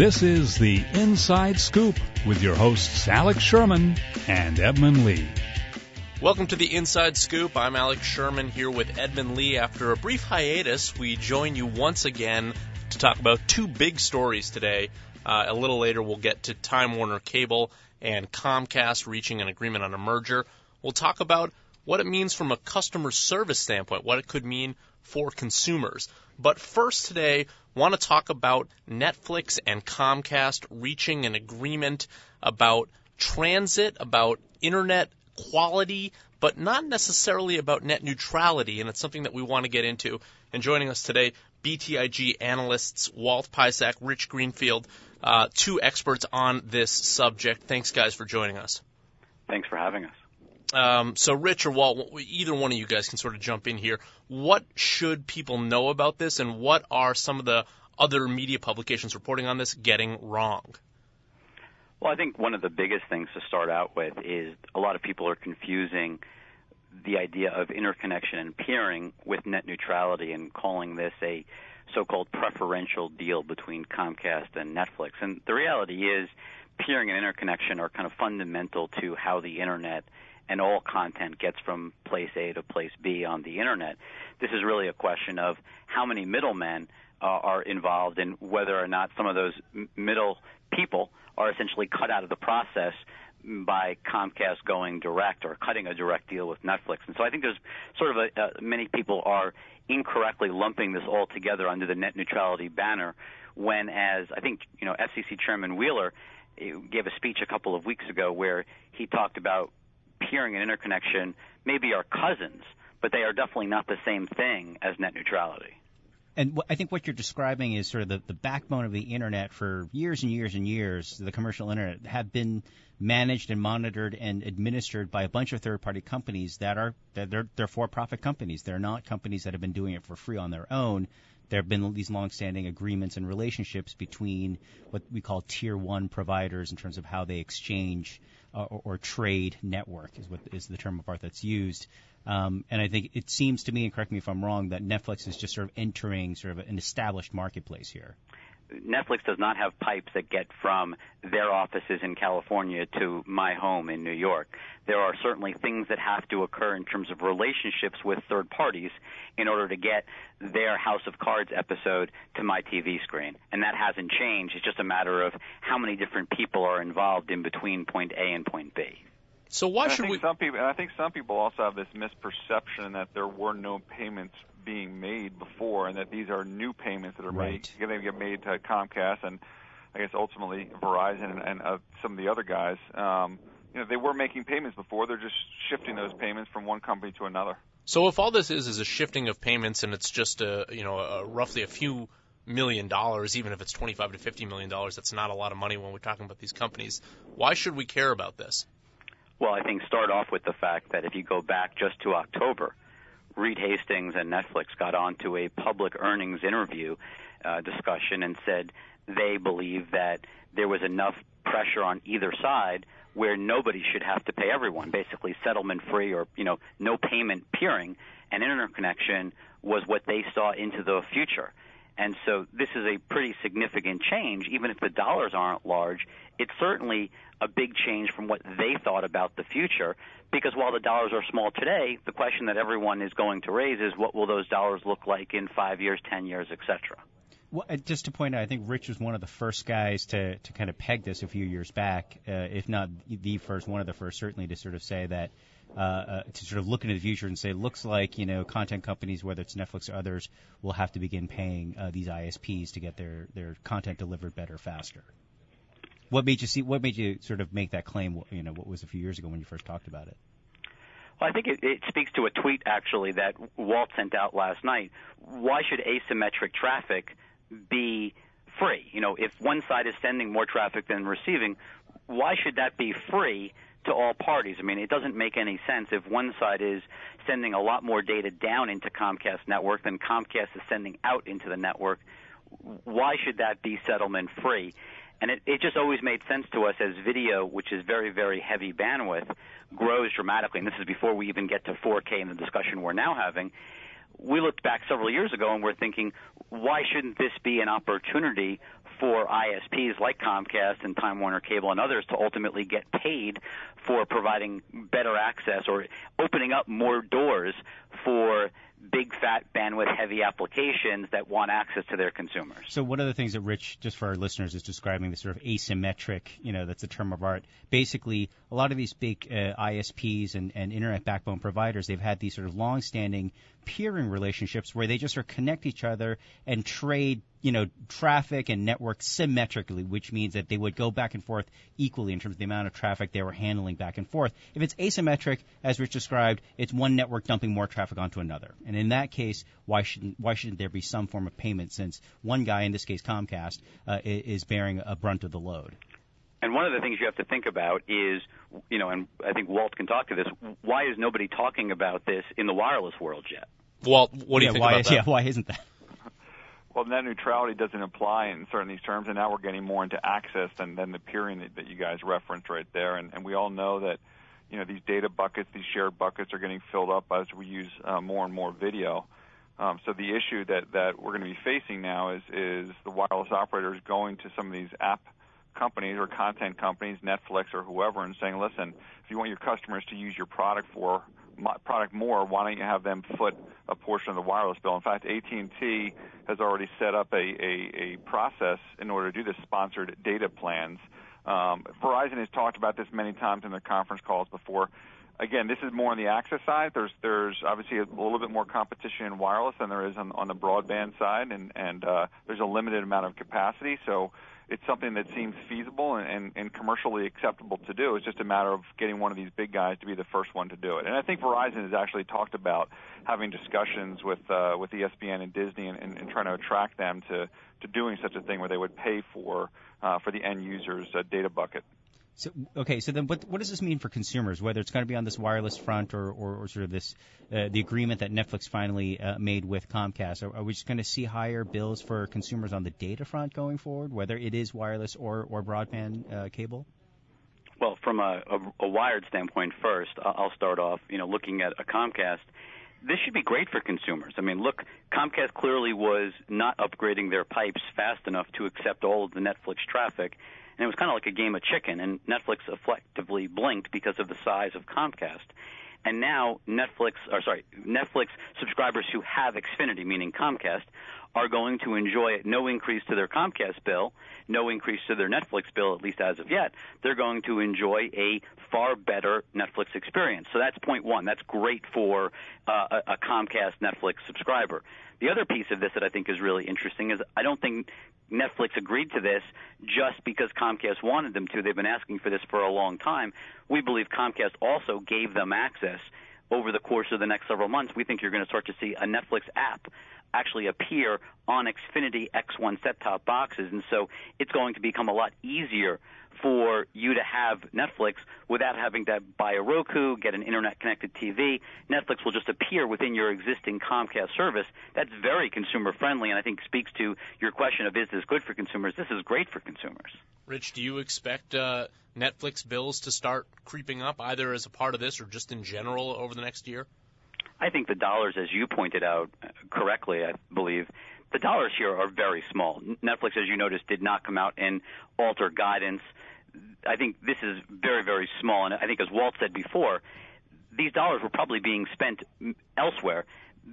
This is the Inside Scoop with your hosts Alex Sherman and Edmund Lee. Welcome to the Inside Scoop. I'm Alex Sherman here with Edmund Lee. After a brief hiatus, we join you once again to talk about two big stories today. Uh, a little later, we'll get to Time Warner Cable and Comcast reaching an agreement on a merger. We'll talk about what it means from a customer service standpoint, what it could mean for consumers. But first today, want to talk about Netflix and Comcast reaching an agreement about transit, about internet quality, but not necessarily about net neutrality, and it's something that we want to get into. And joining us today, BTIG analysts Walt Piecyk, Rich Greenfield, uh, two experts on this subject. Thanks, guys, for joining us. Thanks for having us. Um, so, Rich or Walt, either one of you guys can sort of jump in here. What should people know about this, and what are some of the other media publications reporting on this getting wrong? Well, I think one of the biggest things to start out with is a lot of people are confusing the idea of interconnection and peering with net neutrality and calling this a so-called preferential deal between Comcast and Netflix. And the reality is peering and interconnection are kind of fundamental to how the internet and all content gets from place A to place B on the internet. This is really a question of how many middlemen uh, are involved and whether or not some of those middle people are essentially cut out of the process by Comcast going direct or cutting a direct deal with Netflix. And so I think there's sort of a, uh, many people are incorrectly lumping this all together under the net neutrality banner when as I think, you know, FCC Chairman Wheeler eh, gave a speech a couple of weeks ago where he talked about peering and interconnection maybe are cousins, but they are definitely not the same thing as net neutrality. And I think what you're describing is sort of the, the backbone of the internet for years and years and years. The commercial internet have been managed and monitored and administered by a bunch of third-party companies that are they're, they're for-profit companies. They're not companies that have been doing it for free on their own. There have been these long-standing agreements and relationships between what we call tier one providers in terms of how they exchange uh, or, or, trade network is what is the term of art that's used. Um, and I think it seems to me, and correct me if I'm wrong, that Netflix is just sort of entering sort of an established marketplace here. Netflix does not have pipes that get from their offices in California to my home in New York. There are certainly things that have to occur in terms of relationships with third parties in order to get their House of Cards episode to my TV screen. And that hasn't changed. It's just a matter of how many different people are involved in between point A and point B. So why and should I think we? Some people, and I think some people also have this misperception that there were no payments being made before, and that these are new payments that are right. made. They get made to Comcast and I guess ultimately Verizon and, and uh, some of the other guys. Um, you know, they were making payments before. They're just shifting those payments from one company to another. So if all this is is a shifting of payments, and it's just a you know a, roughly a few million dollars, even if it's 25 to 50 million dollars, that's not a lot of money when we're talking about these companies. Why should we care about this? Well, I think start off with the fact that if you go back just to October, Reed Hastings and Netflix got onto a public earnings interview uh, discussion and said they believe that there was enough pressure on either side where nobody should have to pay everyone, basically settlement free or you know no payment peering, and interconnection was what they saw into the future. And so this is a pretty significant change, even if the dollars aren't large. It's certainly a big change from what they thought about the future. Because while the dollars are small today, the question that everyone is going to raise is what will those dollars look like in five years, ten years, et cetera. Well, uh, just to point out, I think Rich was one of the first guys to, to kind of peg this a few years back, uh, if not the first, one of the first, certainly to sort of say that uh, uh, to sort of look into the future and say, looks like you know content companies, whether it's Netflix or others, will have to begin paying uh, these ISPs to get their their content delivered better, faster. What made you see? What made you sort of make that claim? You know, what was a few years ago when you first talked about it? Well, I think it, it speaks to a tweet actually that Walt sent out last night. Why should asymmetric traffic be free? You know, if one side is sending more traffic than receiving, why should that be free to all parties. I mean, it doesn't make any sense if one side is sending a lot more data down into Comcast network than Comcast is sending out into the network. Why should that be settlement free? And it, it just always made sense to us as video, which is very, very heavy bandwidth, grows dramatically. And this is before we even get to 4K in the discussion we're now having. We looked back several years ago and we're thinking, why shouldn't this be an opportunity for ISPs like Comcast and Time Warner Cable and others to ultimately get paid for providing better access or opening up more doors for big fat bandwidth heavy applications that want access to their consumers. So one of the things that Rich, just for our listeners, is describing the sort of asymmetric, you know, that's a term of art. Basically, a lot of these big uh, ISPs and, and internet backbone providers, they've had these sort of long-standing peering relationships where they just sort of connect each other and trade you know, traffic and network symmetrically, which means that they would go back and forth equally in terms of the amount of traffic they were handling back and forth. If it's asymmetric, as Rich described, it's one network dumping more traffic onto another. And in that case, why shouldn't why shouldn't there be some form of payment since one guy, in this case Comcast, uh, is bearing a brunt of the load? And one of the things you have to think about is, you know, and I think Walt can talk to this. Why is nobody talking about this in the wireless world yet? Walt, what do yeah, you think why, about that? Yeah, why isn't that? Well, net neutrality doesn't apply in certain these terms, and now we're getting more into access than, than the peering that, you guys referenced right there. And, and we all know that, you know, these data buckets, these shared buckets, are getting filled up as we use uh, more and more video. Um, so the issue that, that we're going to be facing now is is the wireless operators going to some of these app companies or content companies, Netflix or whoever, and saying, listen, if you want your customers to use your product for product more, why don't you have them foot a portion of the wireless bill? In fact, AT&T has already set up a, a, a process in order to do this sponsored data plans. Um, Verizon has talked about this many times in their conference calls before. Again, this is more on the access side. There's there's obviously a little bit more competition in wireless than there is on, on the broadband side, and and uh, there's a limited amount of capacity. So it's something that seems feasible and, and, and commercially acceptable to do. It's just a matter of getting one of these big guys to be the first one to do it. And I think Verizon has actually talked about having discussions with uh, with ESPN and Disney and, and, and trying to attract them to to doing such a thing where they would pay for uh, for the end user's uh, data bucket. So okay, so then what what does this mean for consumers? Whether it's going to be on this wireless front or, or, or sort of this uh, the agreement that Netflix finally uh, made with Comcast, are, are we just going to see higher bills for consumers on the data front going forward, whether it is wireless or or broadband uh, cable? Well, from a, a, a wired standpoint, first, I'll start off. You know, looking at a Comcast this should be great for consumers. I mean, look, Comcast clearly was not upgrading their pipes fast enough to accept all of the Netflix traffic, and it was kind of like a game of chicken. And Netflix effectively blinked because of the size of Comcast. And now Netflix, or sorry, Netflix subscribers who have Xfinity, meaning Comcast, are going to enjoy no increase to their Comcast bill, no increase to their Netflix bill, at least as of yet. They're going to enjoy a far better Netflix experience. So that's point one. That's great for uh, a, a Comcast Netflix subscriber. The other piece of this that I think is really interesting is I don't think Netflix agreed to this just because Comcast wanted them to. They've been asking for this for a long time. We believe Comcast also gave them access over the course of the next several months. We think you're going to start to see a Netflix app actually appear on Xfinity X1 set-top boxes, and so it's going to become a lot easier for you to have Netflix without having to buy a Roku, get an internet connected TV. Netflix will just appear within your existing Comcast service. That's very consumer friendly and I think speaks to your question of is this good for consumers? This is great for consumers. Rich, do you expect uh, Netflix bills to start creeping up either as a part of this or just in general over the next year? I think the dollars, as you pointed out correctly, I believe, the dollars here are very small. Netflix, as you noticed, did not come out and alter guidance. I think this is very, very small. And I think, as Walt said before, these dollars were probably being spent elsewhere.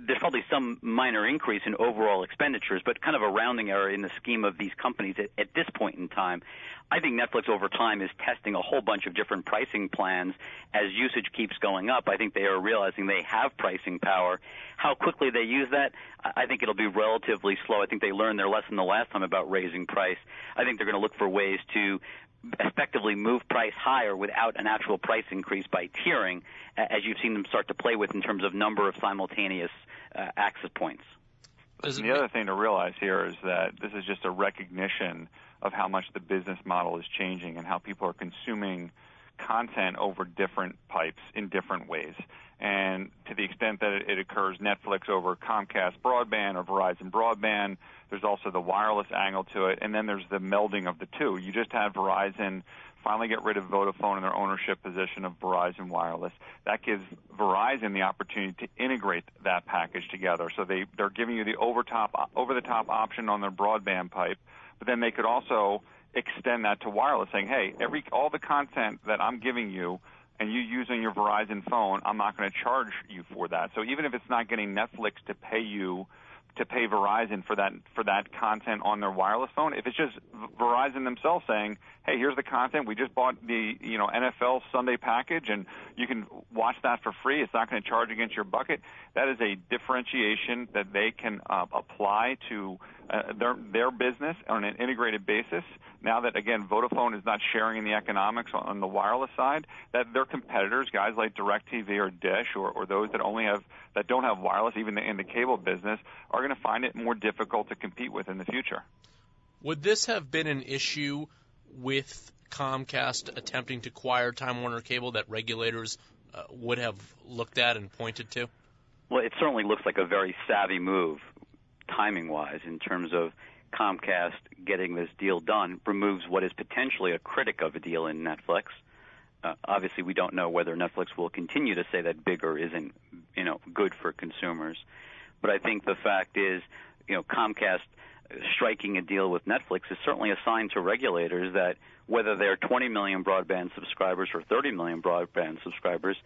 There's probably some minor increase in overall expenditures, but kind of a rounding error in the scheme of these companies at, at this point in time. I think Netflix over time is testing a whole bunch of different pricing plans as usage keeps going up. I think they are realizing they have pricing power. How quickly they use that, I think it'll be relatively slow. I think they learned their lesson the last time about raising price. I think they're going to look for ways to effectively move price higher without an actual price increase by tiering, as you've seen them start to play with in terms of number of simultaneous uh, access points. The other thing to realize here is that this is just a recognition of how much the business model is changing and how people are consuming content over different pipes in different ways. And to the extent that it occurs Netflix over Comcast broadband or Verizon broadband, there's also the wireless angle to it, and then there's the melding of the two. You just had Verizon finally get rid of Vodafone and their ownership position of Verizon Wireless. That gives Verizon the opportunity to integrate that package together. So they they're giving you the over top over the top option on their broadband pipe but then they could also extend that to wireless, saying, hey, every all the content that I'm giving you and you using your Verizon phone, I'm not going to charge you for that. So even if it's not getting Netflix to pay you to pay Verizon for that for that content on their wireless phone. If it's just Verizon themselves saying, "Hey, here's the content. We just bought the you know NFL Sunday package, and you can watch that for free. It's not going to charge against your bucket." That is a differentiation that they can uh, apply to uh, their their business on an integrated basis. Now that again, Vodafone is not sharing in the economics on, on the wireless side, that their competitors, guys like DirecTV or Dish, or, or those that only have that don't have wireless, even in the cable business, are going to find it more difficult to compete with in the future. Would this have been an issue with Comcast attempting to acquire Time Warner Cable that regulators uh, would have looked at and pointed to? Well, it certainly looks like a very savvy move timing wise in terms of Comcast getting this deal done removes what is potentially a critic of a deal in Netflix. Uh, obviously, we don't know whether Netflix will continue to say that bigger isn't, you know, good for consumers. But I think the fact is, you know, Comcast striking a deal with Netflix is certainly a sign to regulators that whether they're 20 million broadband subscribers or 30 million broadband subscribers,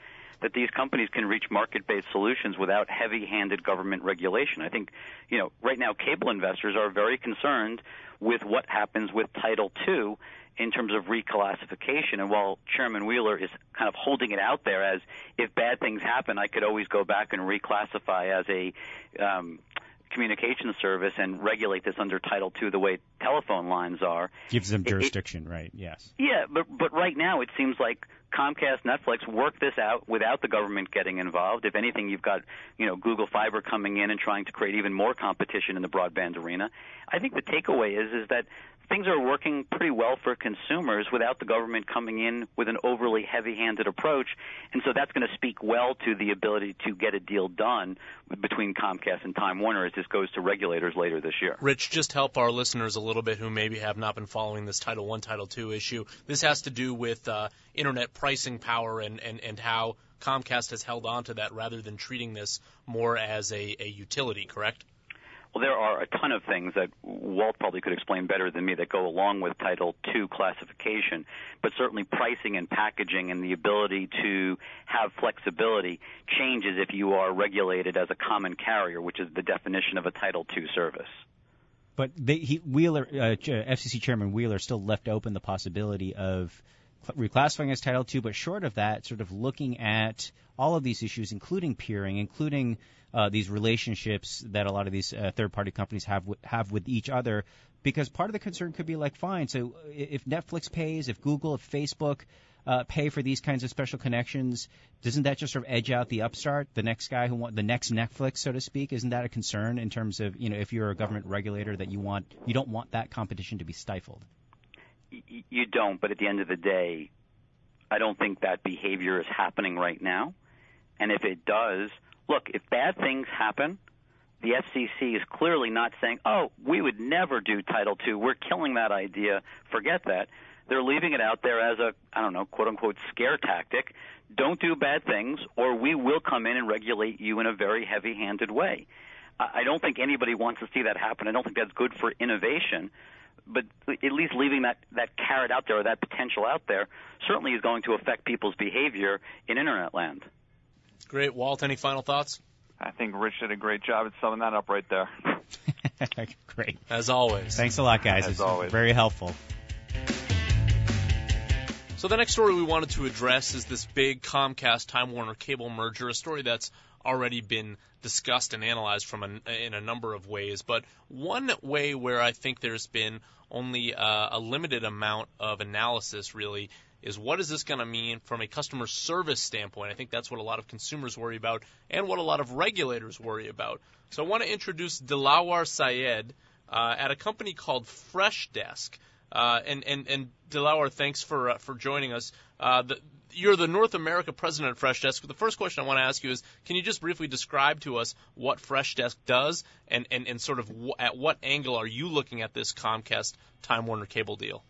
that these companies can reach market-based solutions without heavy-handed government regulation. I think, you know, right now cable investors are very concerned with what happens with Title II in terms of reclassification. And while Chairman Wheeler is kind of holding it out there as if bad things happen, I could always go back and reclassify as a um, communication service and regulate this under Title II the way telephone lines are. Gives them jurisdiction, it, right? Yes. Yeah, but but right now it seems like Comcast, Netflix work this out without the government getting involved. If anything, you've got you know Google Fiber coming in and trying to create even more competition in the broadband arena. I think the takeaway is is that things are working pretty well for consumers without the government coming in with an overly heavy-handed approach, and so that's going to speak well to the ability to get a deal done between Comcast and Time Warner as this goes to regulators later this year. Rich, just help our listeners a little bit who maybe have not been following this Title One, Title Two issue. This has to do with uh, internet pricing power and, and, and how Comcast has held on to that rather than treating this more as a, a utility, correct? Well, there are a ton of things that Walt probably could explain better than me that go along with Title II classification, but certainly pricing and packaging and the ability to have flexibility changes if you are regulated as a common carrier, which is the definition of a Title II service. But they, he, Wheeler, uh, FCC Chairman Wheeler, still left open the possibility of reclassifying as Title II, but short of that, sort of looking at all of these issues, including peering, including uh, these relationships that a lot of these uh, third-party companies have w- have with each other. Because part of the concern could be like, fine, so if Netflix pays, if Google, if Facebook uh, pay for these kinds of special connections, doesn't that just sort of edge out the upstart, the next guy who want the next Netflix, so to speak? Isn't that a concern in terms of you know if you're a government regulator that you want you don't want that competition to be stifled? You don't, but at the end of the day, I don't think that behavior is happening right now. And if it does, look, if bad things happen, the FCC is clearly not saying, oh, we would never do Title II. We're killing that idea. Forget that. They're leaving it out there as a, I don't know, quote unquote, scare tactic. Don't do bad things, or we will come in and regulate you in a very heavy handed way. I don't think anybody wants to see that happen. I don't think that's good for innovation. But at least leaving that, that carrot out there or that potential out there certainly is going to affect people's behavior in Internet land. Great. Walt, any final thoughts? I think Rich did a great job at summing that up right there. great. As always. Thanks a lot, guys. As it's always. very helpful. So the next story we wanted to address is this big Comcast Time Warner cable merger, a story that's already been discussed and analyzed from a, in a number of ways. But one way where I think there's been only uh, a limited amount of analysis really is what is this going to mean from a customer service standpoint? I think that's what a lot of consumers worry about and what a lot of regulators worry about. So I want to introduce Dilawar Syed uh, at a company called Freshdesk. Uh, and, and, and Dilawar, thanks for, uh, for joining us. Uh, the, you're the North America president of Freshdesk. The first question I want to ask you is, can you just briefly describe to us what Freshdesk does and, and, and sort of w- at what angle are you looking at this Comcast Time Warner cable deal?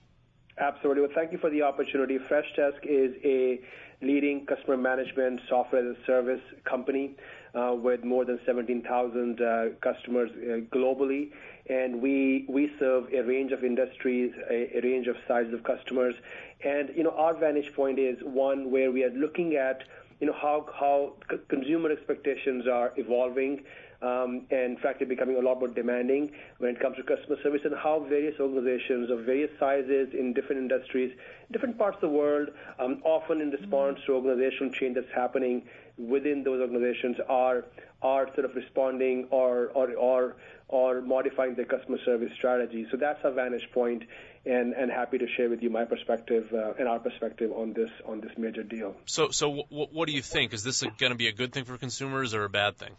Absolutely. Well, thank you for the opportunity. Freshdesk is a leading customer management software as a service company uh, with more than 17,000 uh, customers uh, globally. and we we serve a range of industries, a, a range of sizes of customers, and you know our vantage point is one where we are looking at you know how how c- consumer expectations are evolving. Um, and frankly becoming a lot more demanding when it comes to customer service and how various organizations of various sizes in different industries, different parts of the world, um, often in response to organizational change that's happening within those organizations are are sort of responding or or or or modifying their customer service strategy. So that's our vantage point, and and happy to share with you my perspective uh, and our perspective on this on this major deal. So so w- what do you think? Is this going to be a good thing for consumers or a bad thing?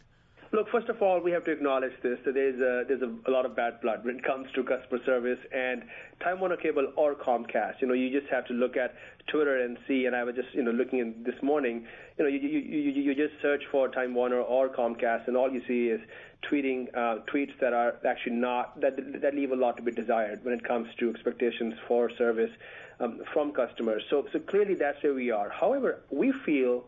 Look, first of all, we have to acknowledge this. That there's a, there's a, lot of bad blood when it comes to customer service and Time Warner Cable or Comcast. You know, you just have to look at Twitter and see. And I was just you know looking in this morning. You know, you you you, you just search for Time Warner or Comcast, and all you see is tweeting uh, tweets that are actually not that that leave a lot to be desired when it comes to expectations for service um, from customers. So so clearly that's where we are. However, we feel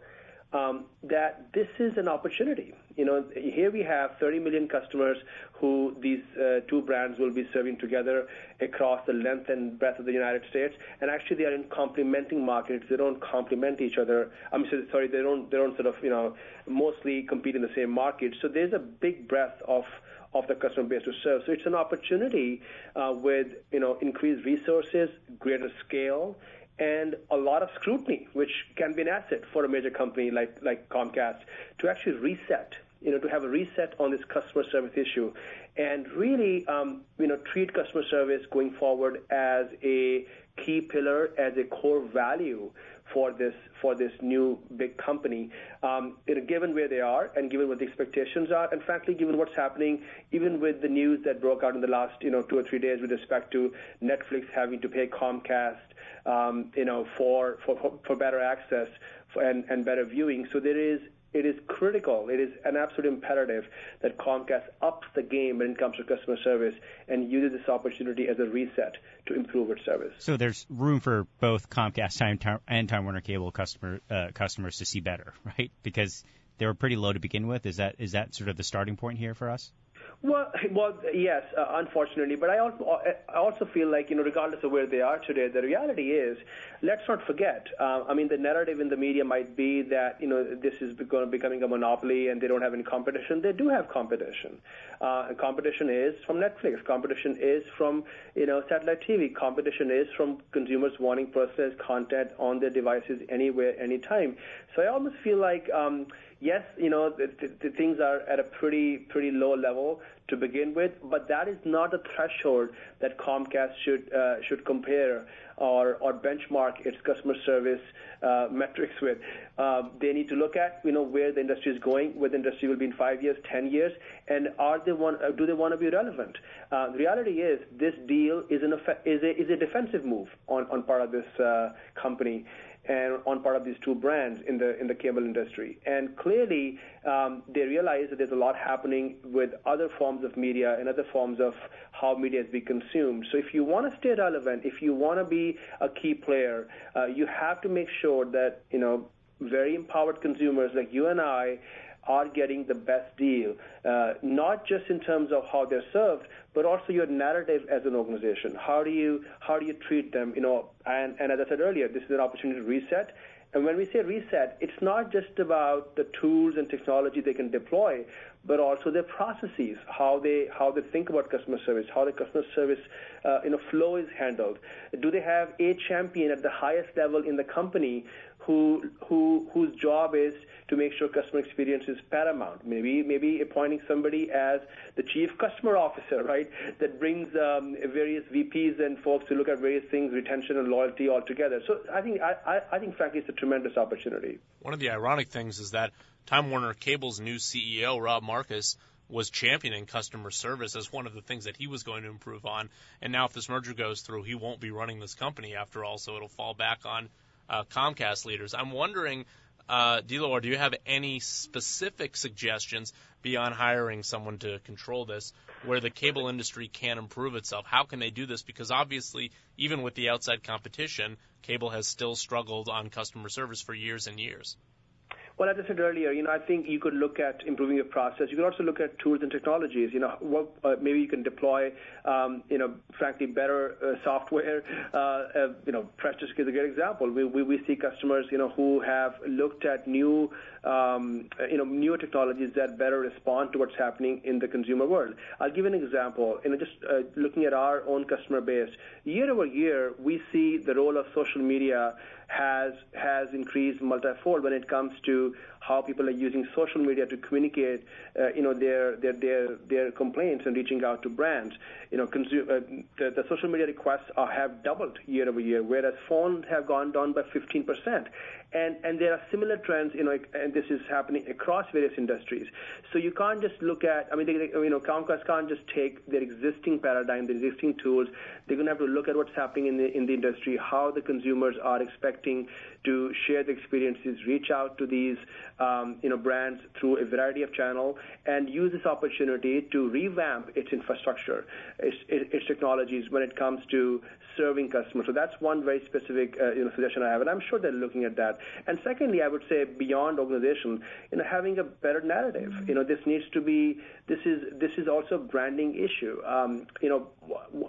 um, that this is an opportunity. You know, here we have 30 million customers who these uh, two brands will be serving together across the length and breadth of the United States. And actually, they are in complementing markets. They don't complement each other. I'm sorry, they don't they don't sort of you know mostly compete in the same market. So there's a big breadth of of the customer base to serve. So it's an opportunity uh, with you know increased resources, greater scale, and a lot of scrutiny, which can be an asset for a major company like, like Comcast, to actually reset, you know, to have a reset on this customer service issue, and really, um, you know, treat customer service going forward as a key pillar, as a core value for this for this new big company. Um, you know, given where they are and given what the expectations are, and frankly, given what's happening, even with the news that broke out in the last you know two or three days with respect to Netflix having to pay Comcast, um, you know, for for for better access and and better viewing. So there is it is critical, it is an absolute imperative that Comcast ups the game when it comes to customer service and uses this opportunity as a reset to improve its service. So there's room for both Comcast Time and Time Warner Cable customer uh, customers to see better, right? Because they were pretty low to begin with. Is that is that sort of the starting point here for us? Well, well, yes, uh, unfortunately, but I also I also feel like you know, regardless of where they are today, the reality is, let's not forget. Uh, I mean, the narrative in the media might be that you know this is to becoming a monopoly and they don't have any competition. They do have competition. Uh, competition is from Netflix. Competition is from you know satellite TV. Competition is from consumers wanting personalized content on their devices anywhere, anytime. So I almost feel like. Um, yes, you know, the, the, the things are at a pretty pretty low level to begin with, but that is not a threshold that Comcast should uh, should compare or or benchmark its customer service uh, metrics with. Uh, they need to look at you know where the industry is going, where the industry will be in five years, ten years, and are they want uh, do they want to be relevant? Uh, the reality is this deal is an is a is a defensive move on on part of this uh, company and on part of these two brands in the in the cable industry. And clearly, um, they realize that there's a lot happening with other forms of media and other forms of how media is being consumed. So if you want to stay relevant, if you want to be a key player, uh, you have to make sure that you know very empowered consumers like you and I are getting the best deal, uh, not just in terms of how they're served, but also your narrative as an organization. How do you how do you treat them? You know, and, and as I said earlier, this is an opportunity to reset. And when we say reset, it's not just about the tools and technology they can deploy, but also their processes, how they how they think about customer service, how the customer service uh, you know flow is handled. Do they have a champion at the highest level in the company who who whose job is to make sure customer experience is paramount. Maybe maybe appointing somebody as the chief customer officer, right? That brings um, various VPs and folks to look at various things, retention and loyalty all together. So I think I, I, I think frankly it's a tremendous opportunity. One of the ironic things is that Time Warner Cable's new CEO Rob Marcus was championing customer service as one of the things that he was going to improve on. And now, if this merger goes through, he won't be running this company after all, so it'll fall back on uh, Comcast leaders. I'm wondering, uh, do you have any specific suggestions beyond hiring someone to control this where the cable industry can improve itself? How can they do this? Because obviously, even with the outside competition, cable has still struggled on customer service for years and years. Well, as I said earlier, you know, I think you could look at improving your process. You could also look at tools and technologies. You know, what, uh, maybe you can deploy, um, you know, frankly, better uh, software. Uh, uh, you know, Freshdesk is a great example. We, we, we see customers, you know, who have looked at new, um, you know, newer technologies that better respond to what's happening in the consumer world. I'll give an example. You know, just uh, looking at our own customer base, year over year, we see the role of social media has has increased multifold when it comes to how people are using social media to communicate, uh, you know, their, their their their complaints and reaching out to brands. You know, uh, the, the social media requests are, have doubled year over year, whereas phones have gone down by 15 percent. And and there are similar trends, you know, and this is happening across various industries. So you can't just look at, I mean, they, you know, Comcast can't just take their existing paradigm, their existing tools. They're going to have to look at what's happening in the in the industry, how the consumers are expecting to share the experiences, reach out to these um, you know brands through a variety of channels, and use this opportunity to revamp its infrastructure, its, its technologies when it comes to serving customers. So that's one very specific uh, you know suggestion I have, and I'm sure they're looking at that. And secondly, I would say beyond organization, you know, having a better narrative. You know, this needs to be this is this is also a branding issue. Um, you know,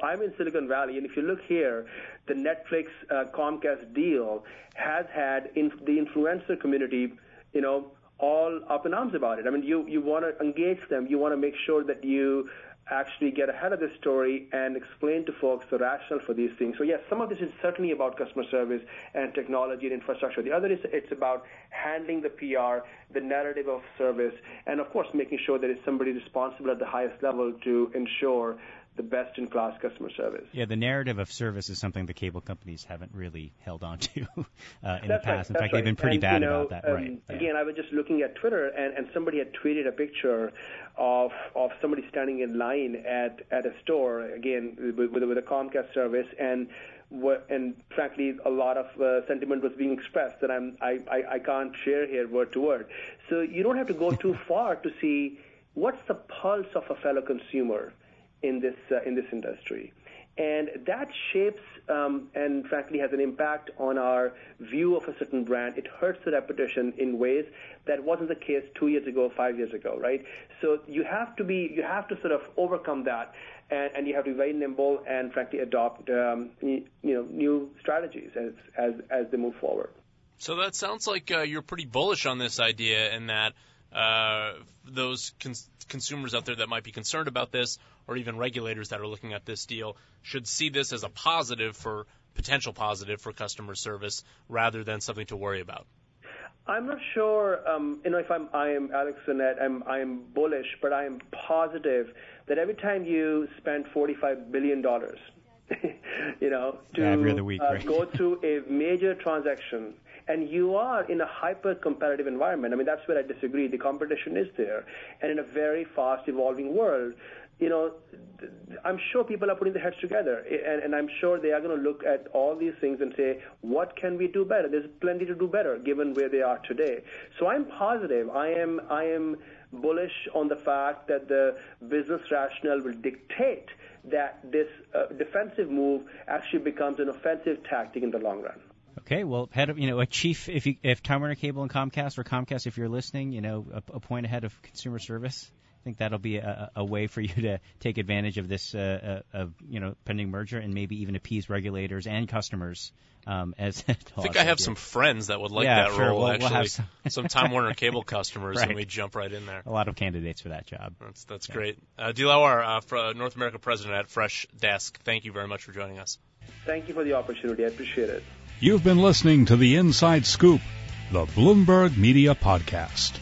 I'm in Silicon Valley, and if you look here, the Netflix uh, Comcast deal has had in the influencer community, you know, all up in arms about it. I mean, you you want to engage them, you want to make sure that you actually get ahead of the story and explain to folks the rationale for these things. So yes, some of this is certainly about customer service and technology and infrastructure. The other is it's about handling the PR, the narrative of service, and of course making sure that it's somebody responsible at the highest level to ensure the best in class customer service. Yeah, the narrative of service is something the cable companies haven't really held on to uh, in that's the past. Right, in fact, right. they've been pretty and, bad you know, about that. Um, right. Yeah. Again, I was just looking at Twitter, and, and somebody had tweeted a picture of of somebody standing in line at at a store again with, with, with a Comcast service and what, and frankly, a lot of uh, sentiment was being expressed that I'm, I, I, I can't share here word to word. So you don't have to go too far to see what's the pulse of a fellow consumer in this uh, in this industry, and that shapes um, and frankly has an impact on our view of a certain brand. It hurts the reputation in ways that wasn't the case two years ago, five years ago, right? So you have to be you have to sort of overcome that. And, and you have to be very nimble and, frankly, adopt um, you know new strategies as, as as they move forward. So that sounds like uh, you're pretty bullish on this idea, and that uh, those cons- consumers out there that might be concerned about this, or even regulators that are looking at this deal, should see this as a positive for potential positive for customer service rather than something to worry about. I'm not sure, um, you know, if I'm, I am Alex Annette, I'm, I'm bullish, but I am positive that every time you spend $45 billion, you know, to Yeah, every other week, uh, right? go through a major transaction, and you are in a hyper competitive environment. I mean, that's where I disagree. The competition is there, and in a very fast evolving world, you know, I'm sure people are putting their heads together, and, and I'm sure they are going to look at all these things and say, what can we do better? There's plenty to do better given where they are today. So I'm positive. I am, I am bullish on the fact that the business rationale will dictate that this uh, defensive move actually becomes an offensive tactic in the long run. Okay, well, head of you know a chief if you if Time Warner Cable and Comcast or Comcast if you're listening, you know a, a point ahead of consumer service. I think that'll be a, a way for you to take advantage of this uh, uh, of you know pending merger and maybe even appease regulators and customers. Um, as I think I have some friends that would like yeah, that sure. role. We'll, actually, we'll have some, some Time Warner Cable customers, Right. and we jump right in there. a lot of candidates for that job. That's that's great. Uh, Dilawar, uh, fr- North America President at Fresh Desk. Thank you very much for joining us. Thank you for the opportunity. I appreciate it. You've been listening to the Inside Scoop, the Bloomberg Media Podcast.